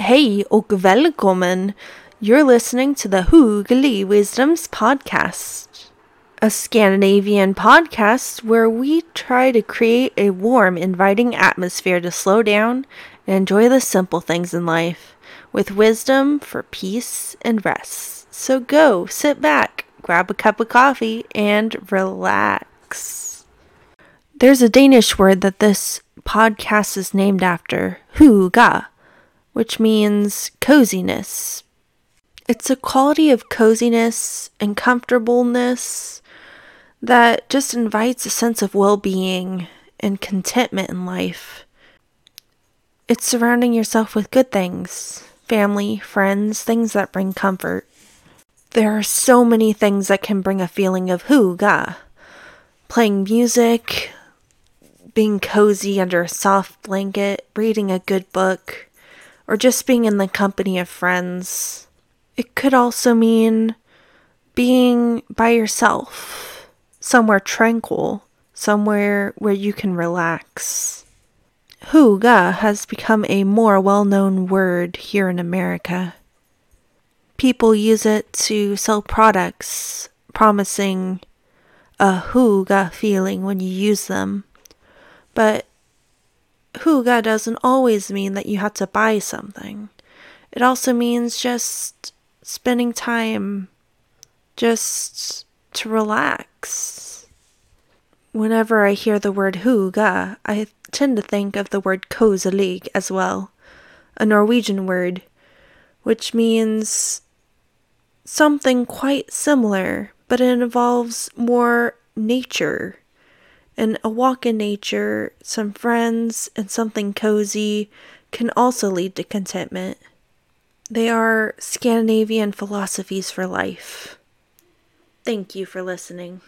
Hej och välkommen! You're listening to the Hoogly Wisdoms Podcast, a Scandinavian podcast where we try to create a warm, inviting atmosphere to slow down and enjoy the simple things in life with wisdom for peace and rest. So go, sit back, grab a cup of coffee, and relax. There's a Danish word that this podcast is named after, hygge, which means coziness. It's a quality of coziness and comfortableness that just invites a sense of well being and contentment in life. It's surrounding yourself with good things family, friends, things that bring comfort. There are so many things that can bring a feeling of hygge. Playing music, being cozy under a soft blanket, reading a good book, or just being in the company of friends. It could also mean being by yourself, somewhere tranquil, somewhere where you can relax. Hygge has become a more well known word here in America. People use it to sell products, promising a hygge feeling when you use them. But hygge doesn't always mean that you have to buy something. It also means just spending time just to relax. Whenever I hear the word hygge, I tend to think of the word koselig as well, a Norwegian word, which means something quite similar, but it involves more nature and a walk in nature, some friends, and something cozy can also lead to contentment. They are Scandinavian philosophies for life. Thank you for listening.